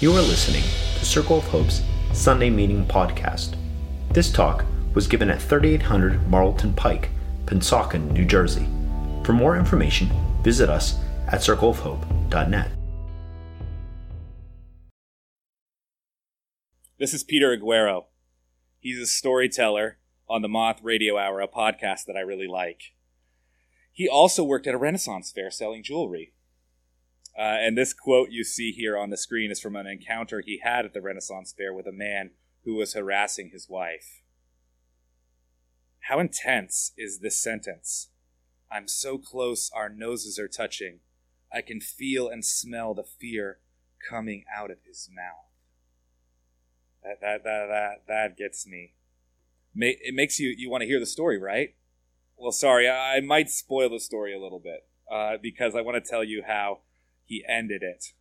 You are listening to Circle of Hope's Sunday Meeting Podcast. This talk was given at 3800 Marlton Pike, Pennsauken, New Jersey. For more information, visit us at circleofhope.net. This is Peter Aguero. He's a storyteller on the Moth Radio Hour, a podcast that I really like. He also worked at a Renaissance fair selling jewelry. Uh, and this quote you see here on the screen is from an encounter he had at the Renaissance Fair with a man who was harassing his wife. How intense is this sentence? I'm so close, our noses are touching. I can feel and smell the fear coming out of his mouth. That, that, that, that, that gets me. It makes you, you want to hear the story, right? Well, sorry, I might spoil the story a little bit uh, because I want to tell you how he ended it.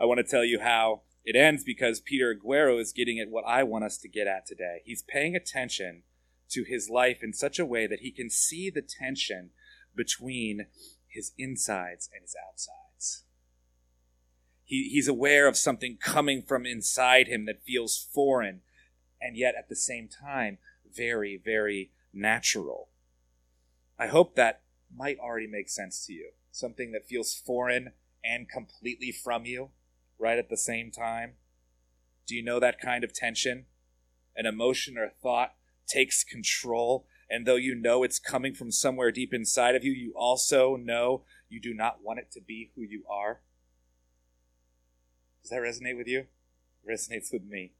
I want to tell you how it ends because Peter Aguero is getting at what I want us to get at today. He's paying attention to his life in such a way that he can see the tension between his insides and his outsides. He, he's aware of something coming from inside him that feels foreign and yet at the same time very, very natural. I hope that might already make sense to you. Something that feels foreign and completely from you right at the same time? Do you know that kind of tension? An emotion or thought takes control, and though you know it's coming from somewhere deep inside of you, you also know you do not want it to be who you are. Does that resonate with you? It resonates with me.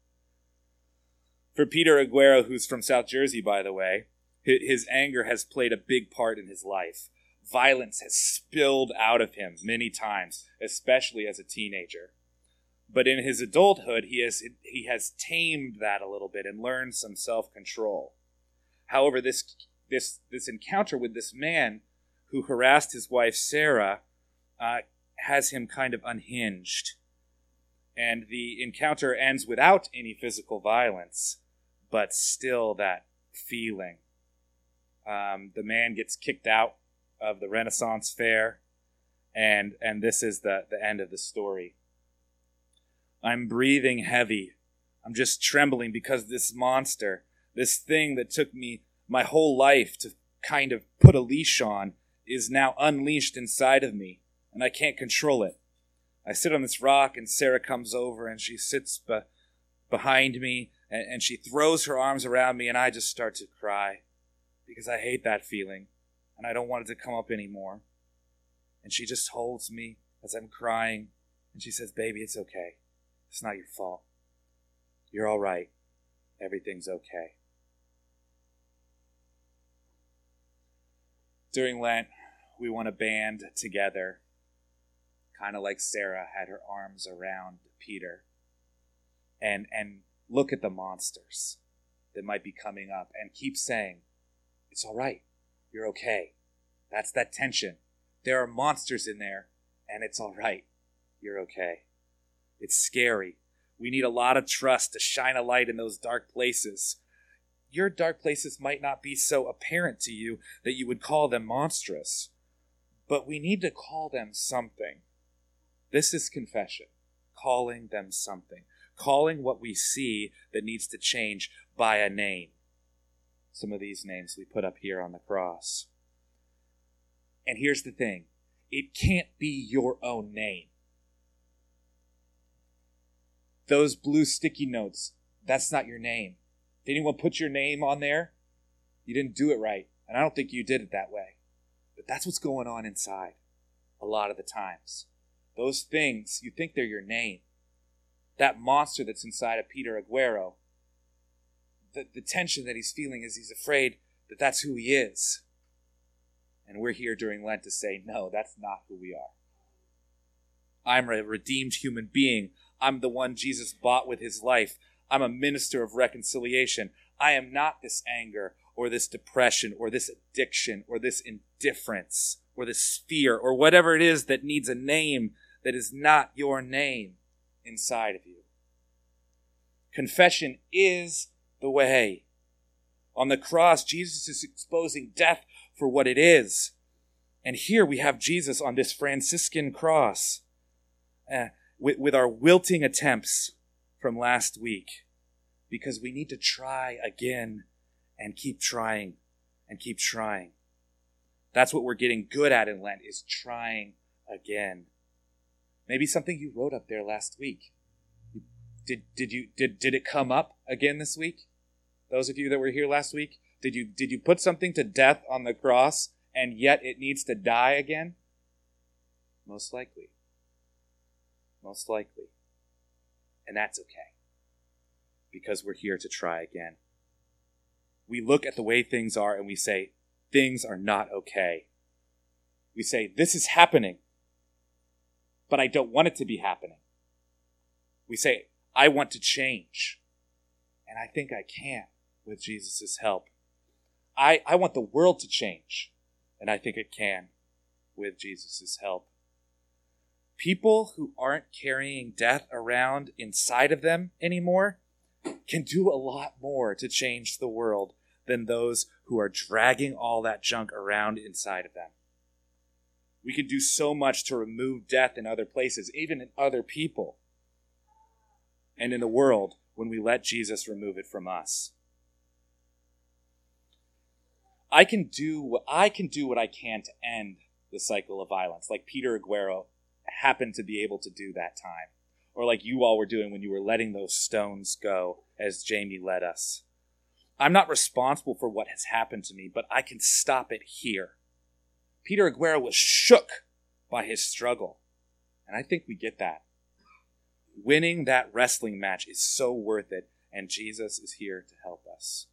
For Peter Aguero, who's from South Jersey, by the way, his anger has played a big part in his life violence has spilled out of him many times, especially as a teenager. But in his adulthood, he has he has tamed that a little bit and learned some self-control. However, this this this encounter with this man who harassed his wife Sarah uh, has him kind of unhinged, and the encounter ends without any physical violence, but still that feeling. Um, the man gets kicked out of the Renaissance Fair, and and this is the the end of the story. I'm breathing heavy. I'm just trembling because this monster, this thing that took me my whole life to kind of put a leash on, is now unleashed inside of me, and I can't control it. I sit on this rock, and Sarah comes over, and she sits be- behind me, and, and she throws her arms around me, and I just start to cry because I hate that feeling and I don't want it to come up anymore. And she just holds me as I'm crying, and she says, Baby, it's okay. It's not your fault. You're all right. Everything's okay. During Lent, we want to band together, kind of like Sarah had her arms around Peter, and, and look at the monsters that might be coming up and keep saying, It's all right. You're okay. That's that tension. There are monsters in there, and it's all right. You're okay. It's scary. We need a lot of trust to shine a light in those dark places. Your dark places might not be so apparent to you that you would call them monstrous, but we need to call them something. This is confession, calling them something, calling what we see that needs to change by a name some of these names we put up here on the cross. And here's the thing it can't be your own name. Those blue sticky notes, that's not your name. If anyone put your name on there, you didn't do it right. And I don't think you did it that way. But that's what's going on inside a lot of the times. Those things, you think they're your name. That monster that's inside of Peter Aguero, the, the tension that he's feeling is he's afraid that that's who he is. And we're here during Lent to say, no, that's not who we are. I'm a redeemed human being. I'm the one Jesus bought with his life. I'm a minister of reconciliation. I am not this anger or this depression or this addiction or this indifference or this fear or whatever it is that needs a name that is not your name inside of you. Confession is the way. On the cross, Jesus is exposing death for what it is. And here we have Jesus on this Franciscan cross. Uh, with, with our wilting attempts from last week because we need to try again and keep trying and keep trying. That's what we're getting good at in Lent is trying again. Maybe something you wrote up there last week. Did did you did did it come up again this week? Those of you that were here last week, did you did you put something to death on the cross and yet it needs to die again? Most likely. Most likely. And that's okay. Because we're here to try again. We look at the way things are and we say, things are not okay. We say, this is happening, but I don't want it to be happening. We say, I want to change. And I think I can with Jesus' help. I, I want the world to change. And I think it can with Jesus' help. People who aren't carrying death around inside of them anymore can do a lot more to change the world than those who are dragging all that junk around inside of them. We can do so much to remove death in other places, even in other people and in the world when we let Jesus remove it from us. I can do what I can do what I can to end the cycle of violence, like Peter Aguero happened to be able to do that time, or like you all were doing when you were letting those stones go as Jamie led us. I'm not responsible for what has happened to me, but I can stop it here. Peter Aguero was shook by his struggle, and I think we get that. Winning that wrestling match is so worth it, and Jesus is here to help us.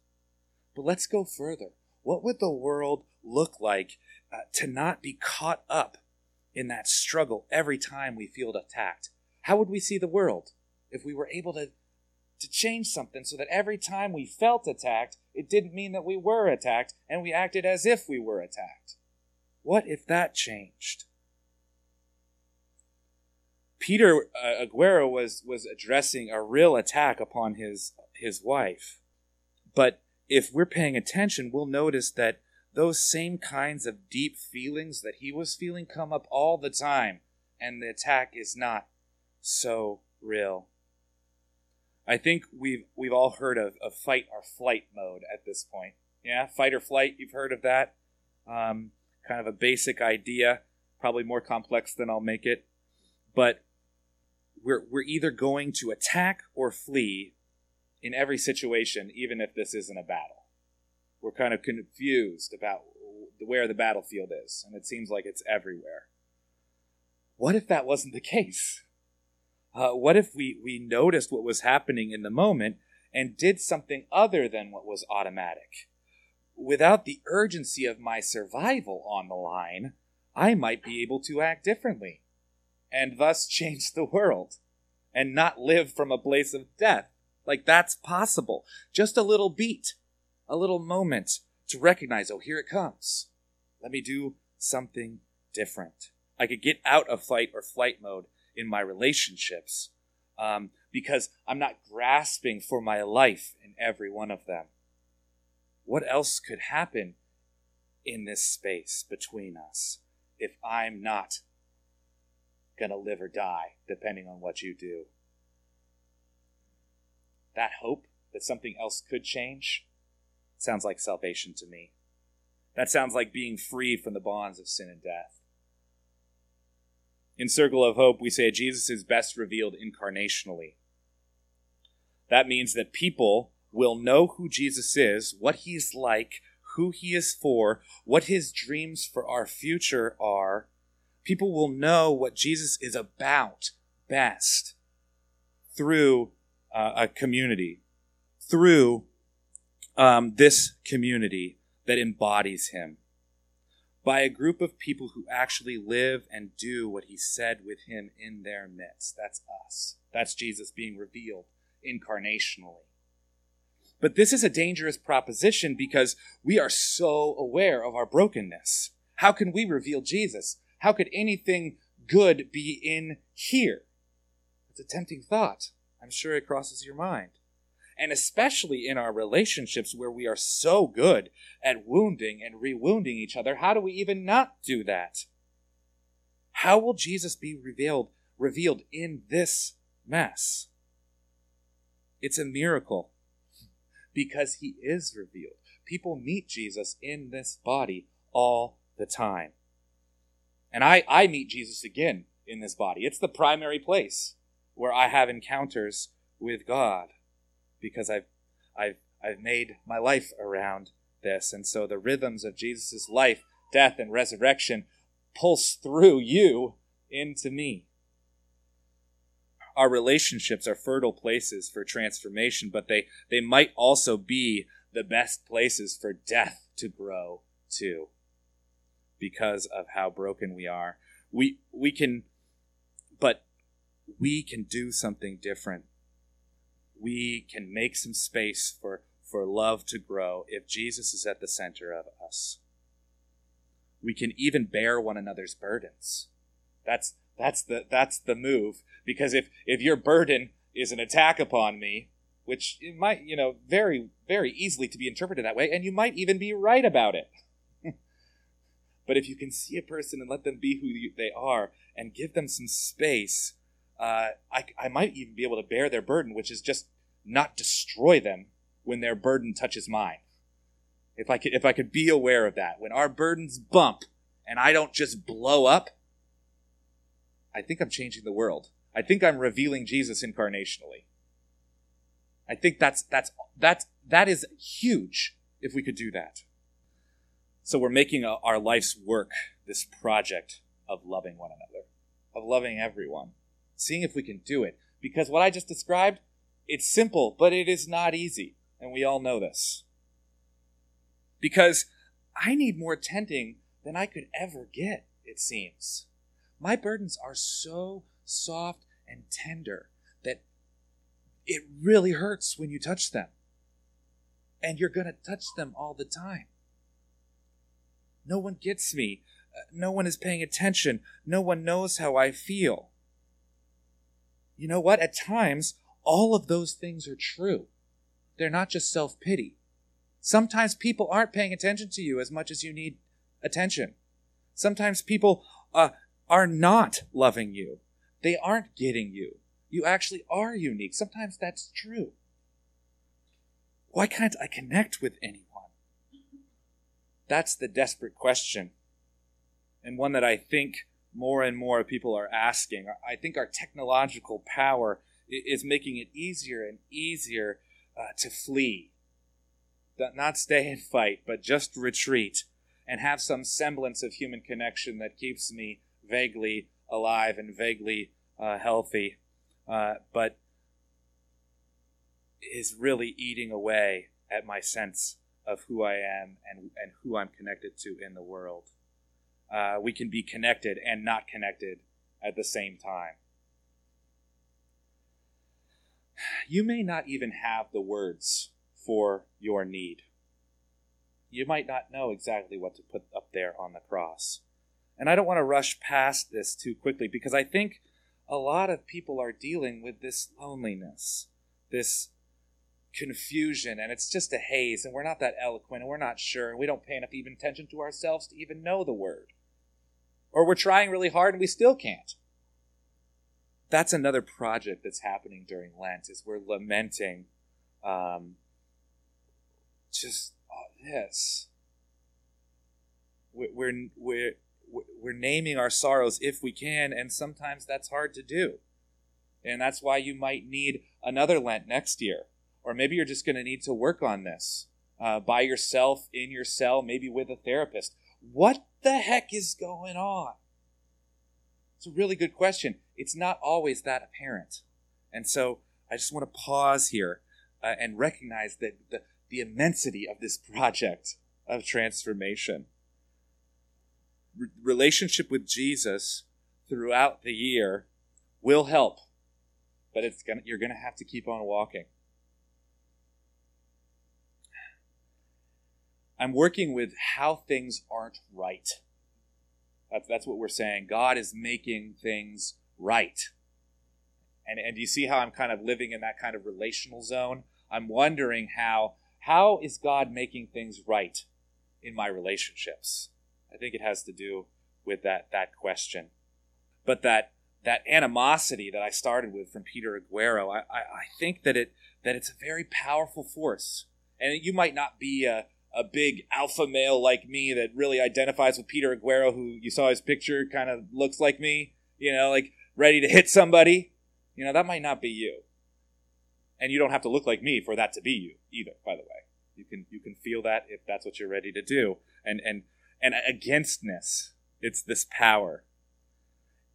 But let's go further. What would the world look like uh, to not be caught up in that struggle every time we feel attacked? How would we see the world if we were able to, to change something so that every time we felt attacked, it didn't mean that we were attacked and we acted as if we were attacked? What if that changed? Peter uh, Aguero was was addressing a real attack upon his his wife, but if we're paying attention, we'll notice that those same kinds of deep feelings that he was feeling come up all the time, and the attack is not so real. I think we've we've all heard of, of fight or flight mode at this point. Yeah, fight or flight. You've heard of that. Um, kind of a basic idea, probably more complex than I'll make it. But we're we're either going to attack or flee in every situation, even if this isn't a battle. We're kind of confused about where the battlefield is, and it seems like it's everywhere. What if that wasn't the case? Uh, what if we, we noticed what was happening in the moment and did something other than what was automatic? Without the urgency of my survival on the line, I might be able to act differently and thus change the world and not live from a place of death. Like that's possible. Just a little beat, a little moment to recognize, oh, here it comes. Let me do something different. I could get out of fight or flight mode in my relationships um, because I'm not grasping for my life in every one of them. What else could happen in this space between us if I'm not going to live or die, depending on what you do? That hope that something else could change sounds like salvation to me. That sounds like being free from the bonds of sin and death. In Circle of Hope, we say Jesus is best revealed incarnationally. That means that people will know who Jesus is, what he's like, who he is for, what his dreams for our future are. People will know what Jesus is about best through uh, a community through um, this community that embodies him by a group of people who actually live and do what he said with him in their midst. That's us. That's Jesus being revealed incarnationally. But this is a dangerous proposition because we are so aware of our brokenness. How can we reveal Jesus? How could anything good be in here? It's a tempting thought. I'm sure it crosses your mind. And especially in our relationships where we are so good at wounding and rewounding each other, how do we even not do that? How will Jesus be revealed revealed in this mess. It's a miracle because he is revealed. People meet Jesus in this body all the time. And I, I meet Jesus again in this body. It's the primary place where I have encounters with God because I've, I've, I've made my life around this. And so the rhythms of Jesus' life, death, and resurrection pulse through you into me. Our relationships are fertile places for transformation, but they, they might also be the best places for death to grow too because of how broken we are. We we can but we can do something different. We can make some space for for love to grow if Jesus is at the center of us. We can even bear one another's burdens. That's that's the that's the move because if if your burden is an attack upon me, which might, you know, very very easily to be interpreted that way and you might even be right about it. but if you can see a person and let them be who you, they are and give them some space, uh, I, I might even be able to bear their burden, which is just not destroy them when their burden touches mine. If I could, if I could be aware of that, when our burdens bump and I don't just blow up, I think I'm changing the world. I think I'm revealing Jesus incarnationally. I think that's that's that's that is huge if we could do that. So we're making a, our life's work this project of loving one another, of loving everyone, seeing if we can do it. Because what I just described, it's simple, but it is not easy, and we all know this. Because I need more tending than I could ever get, it seems. My burdens are so soft and tender that it really hurts when you touch them. And you're going to touch them all the time. No one gets me. Uh, no one is paying attention. No one knows how I feel. You know what? At times, all of those things are true. They're not just self pity. Sometimes people aren't paying attention to you as much as you need attention. Sometimes people uh, are not loving you. They aren't getting you. You actually are unique. Sometimes that's true. Why can't I connect with anyone? That's the desperate question. And one that I think more and more people are asking. I think our technological power is making it easier and easier uh, to flee not stay and fight, but just retreat and have some semblance of human connection that keeps me vaguely alive and vaguely uh, healthy, uh, but is really eating away at my sense of who I am and, and who I'm connected to in the world. Uh, we can be connected and not connected at the same time. You may not even have the words for your need. You might not know exactly what to put up there on the cross. And I don't want to rush past this too quickly because I think a lot of people are dealing with this loneliness, this confusion, and it's just a haze, and we're not that eloquent, and we're not sure, and we don't pay enough even attention to ourselves to even know the word. Or we're trying really hard and we still can't. That's another project that's happening during Lent, is we're lamenting um, just oh, this. We're, We're, we're, we're naming our sorrows if we can, and sometimes that's hard to do. And that's why you might need another Lent next year. Or maybe you're just going to need to work on this uh, by yourself, in your cell, maybe with a therapist. What the heck is going on? It's a really good question. It's not always that apparent. And so I just want to pause here uh, and recognize that the, the immensity of this project of transformation. Re- relationship with Jesus throughout the year will help, but it's gonna, you're going to have to keep on walking. I'm working with how things aren't right. That's, that's what we're saying. God is making things right. And, and do you see how I'm kind of living in that kind of relational zone? I'm wondering how how is God making things right in my relationships? I think it has to do with that that question. But that that animosity that I started with from Peter Aguero, I, I, I think that it that it's a very powerful force. And you might not be a, a big alpha male like me that really identifies with Peter Aguero, who you saw his picture kind of looks like me, you know, like ready to hit somebody. You know, that might not be you. And you don't have to look like me for that to be you either, by the way. You can you can feel that if that's what you're ready to do. And and and againstness, it's this power.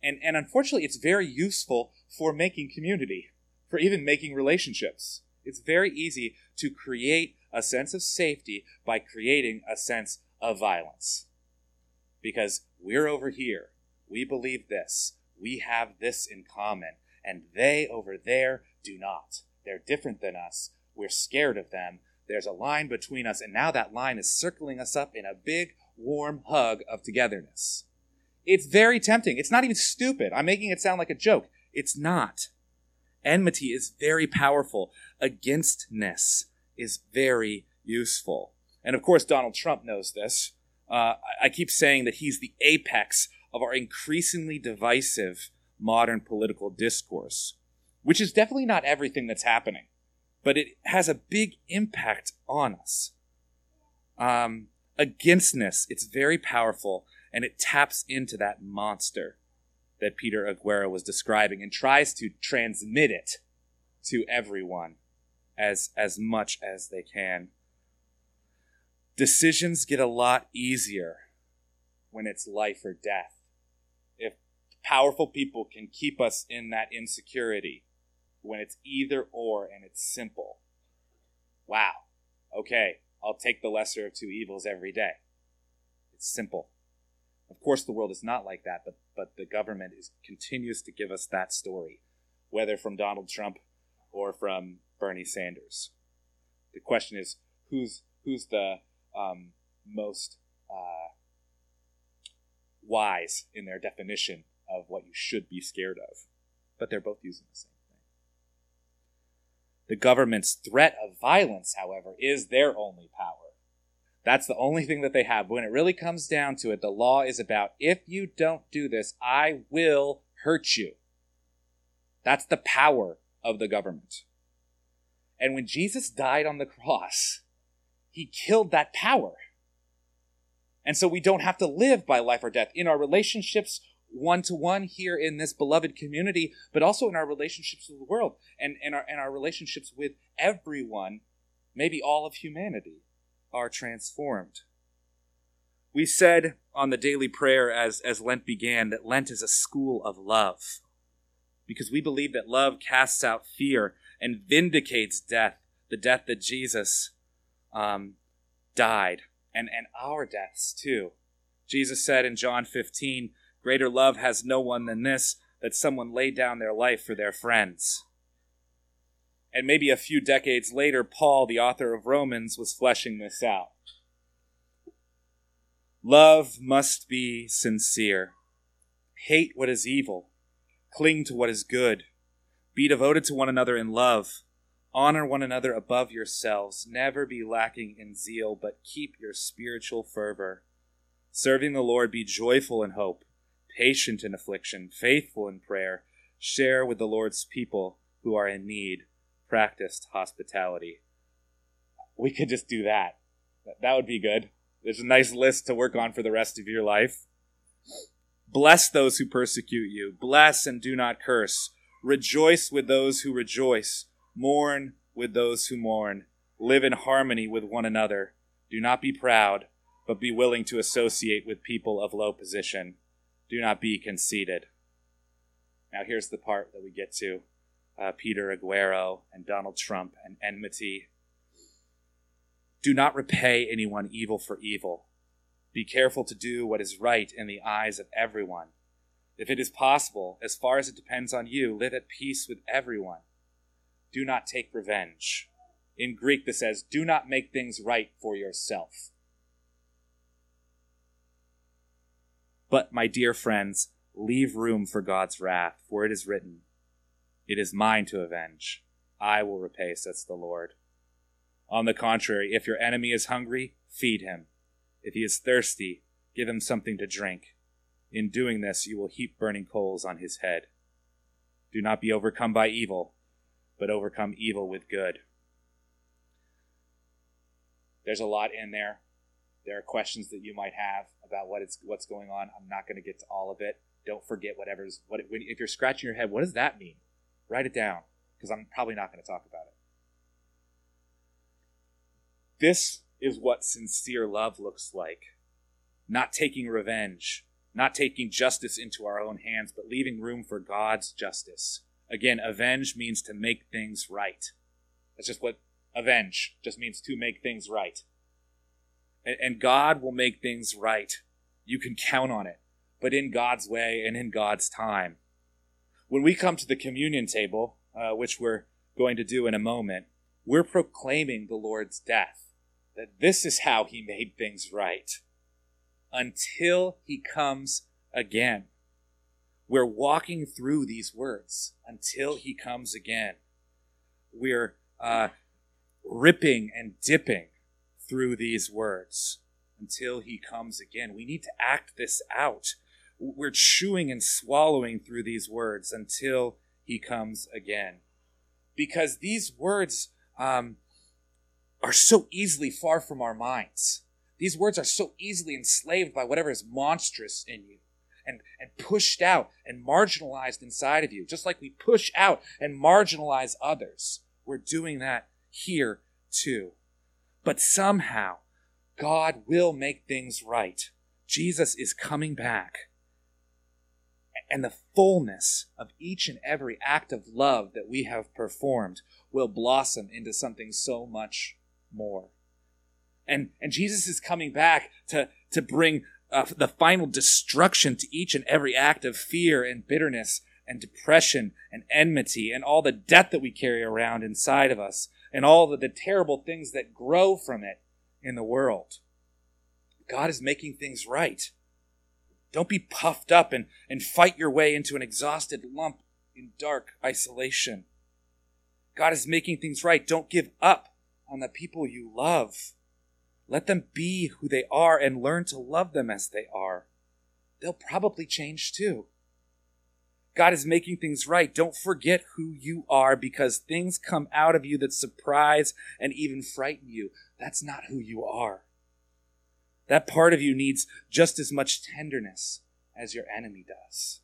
And and unfortunately it's very useful for making community, for even making relationships. It's very easy to create a sense of safety by creating a sense of violence. Because we're over here. We believe this. We have this in common. And they over there do not. They're different than us. We're scared of them. There's a line between us. And now that line is circling us up in a big, warm hug of togetherness. It's very tempting. It's not even stupid. I'm making it sound like a joke. It's not. Enmity is very powerful. Againstness is very useful. And of course, Donald Trump knows this. Uh, I keep saying that he's the apex of our increasingly divisive modern political discourse, which is definitely not everything that's happening, but it has a big impact on us. Um, againstness, it's very powerful, and it taps into that monster that Peter Aguero was describing and tries to transmit it to everyone as as much as they can. Decisions get a lot easier when it's life or death. If powerful people can keep us in that insecurity when it's either or and it's simple. Wow. Okay, I'll take the lesser of two evils every day. It's simple. Of course, the world is not like that, but but the government is continues to give us that story, whether from Donald Trump or from Bernie Sanders. The question is who's who's the um, most uh, wise in their definition of what you should be scared of, but they're both using the same thing. The government's threat of violence, however, is their only power. That's the only thing that they have. When it really comes down to it, the law is about if you don't do this, I will hurt you. That's the power of the government. And when Jesus died on the cross, he killed that power. And so we don't have to live by life or death in our relationships one to one here in this beloved community, but also in our relationships with the world and, and, our, and our relationships with everyone, maybe all of humanity are transformed. We said on the daily prayer as, as Lent began that Lent is a school of love because we believe that love casts out fear and vindicates death, the death that Jesus um, died, and, and our deaths too. Jesus said in John 15, Greater love has no one than this, that someone laid down their life for their friends. And maybe a few decades later, Paul, the author of Romans, was fleshing this out. Love must be sincere. Hate what is evil. Cling to what is good. Be devoted to one another in love. Honor one another above yourselves. Never be lacking in zeal, but keep your spiritual fervor. Serving the Lord, be joyful in hope, patient in affliction, faithful in prayer. Share with the Lord's people who are in need practiced hospitality. We could just do that. That would be good. There's a nice list to work on for the rest of your life. Bless those who persecute you. Bless and do not curse. Rejoice with those who rejoice. Mourn with those who mourn. Live in harmony with one another. Do not be proud, but be willing to associate with people of low position. Do not be conceited. Now, here's the part that we get to uh, Peter Aguero and Donald Trump and enmity. Do not repay anyone evil for evil. Be careful to do what is right in the eyes of everyone. If it is possible, as far as it depends on you, live at peace with everyone. Do not take revenge. In Greek, this says, do not make things right for yourself. But, my dear friends, leave room for God's wrath, for it is written, it is mine to avenge. I will repay, says the Lord. On the contrary, if your enemy is hungry, feed him. If he is thirsty, give him something to drink. In doing this, you will heap burning coals on his head. Do not be overcome by evil, but overcome evil with good. There's a lot in there. There are questions that you might have about what it's what's going on. I'm not going to get to all of it. Don't forget whatever's what when, if you're scratching your head, what does that mean? Write it down because I'm probably not going to talk about it. This is what sincere love looks like. Not taking revenge, not taking justice into our own hands, but leaving room for God's justice. Again, avenge means to make things right. That's just what avenge just means to make things right. And God will make things right. You can count on it, but in God's way and in God's time. When we come to the communion table, uh, which we're going to do in a moment, we're proclaiming the Lord's death. That this is how he made things right until he comes again. We're walking through these words until he comes again. We're uh, ripping and dipping through these words until he comes again. We need to act this out. We're chewing and swallowing through these words until he comes again. Because these words um, are so easily far from our minds. These words are so easily enslaved by whatever is monstrous in you and, and pushed out and marginalized inside of you, just like we push out and marginalize others. We're doing that here too. But somehow, God will make things right. Jesus is coming back. And the fullness of each and every act of love that we have performed will blossom into something so much more. And, and Jesus is coming back to, to bring uh, the final destruction to each and every act of fear and bitterness and depression and enmity and all the death that we carry around inside of us and all the, the terrible things that grow from it in the world. God is making things right. Don't be puffed up and, and fight your way into an exhausted lump in dark isolation. God is making things right. Don't give up on the people you love. Let them be who they are and learn to love them as they are. They'll probably change too. God is making things right. Don't forget who you are because things come out of you that surprise and even frighten you. That's not who you are. That part of you needs just as much tenderness as your enemy does.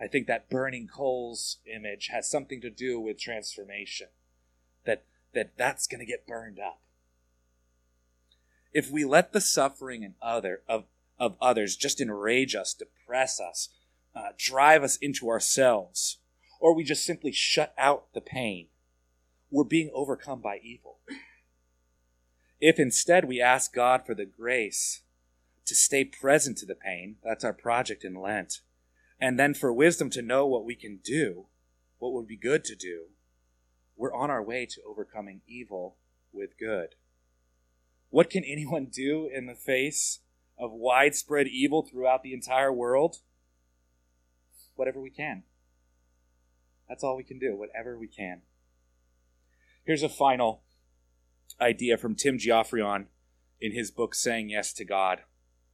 I think that burning coals image has something to do with transformation. That, that that's going to get burned up. If we let the suffering and other of, of others just enrage us, depress us, uh, drive us into ourselves, or we just simply shut out the pain, we're being overcome by evil. If instead we ask God for the grace to stay present to the pain, that's our project in Lent, and then for wisdom to know what we can do, what would be good to do, we're on our way to overcoming evil with good. What can anyone do in the face of widespread evil throughout the entire world? Whatever we can. That's all we can do, whatever we can. Here's a final idea from Tim Geoffrion in his book Saying Yes to God.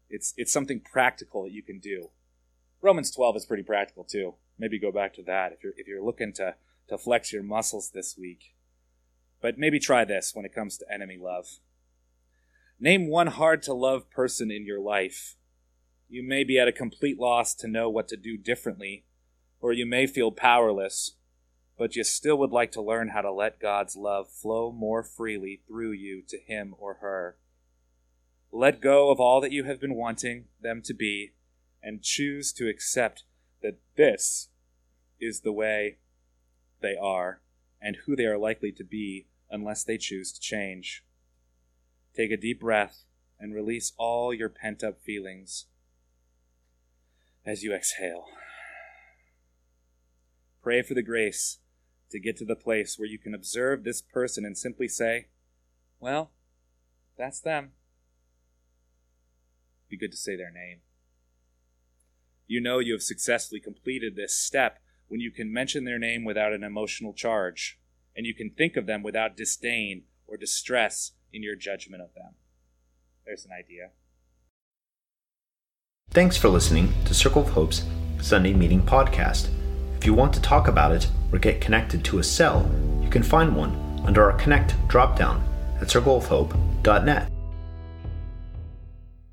It's it's something practical that you can do. Romans 12 is pretty practical too. Maybe go back to that if you're if you're looking to to flex your muscles this week. But maybe try this when it comes to enemy love. Name one hard to love person in your life. You may be at a complete loss to know what to do differently, or you may feel powerless, but you still would like to learn how to let God's love flow more freely through you to him or her. Let go of all that you have been wanting them to be and choose to accept that this is the way they are and who they are likely to be unless they choose to change. Take a deep breath and release all your pent up feelings as you exhale. Pray for the grace to get to the place where you can observe this person and simply say, Well, that's them. Be good to say their name. You know you have successfully completed this step when you can mention their name without an emotional charge, and you can think of them without disdain or distress in your judgment of them. There's an idea. Thanks for listening to Circle of Hope's Sunday Meeting Podcast. If you want to talk about it or get connected to a cell, you can find one under our Connect dropdown at circleofhope.net.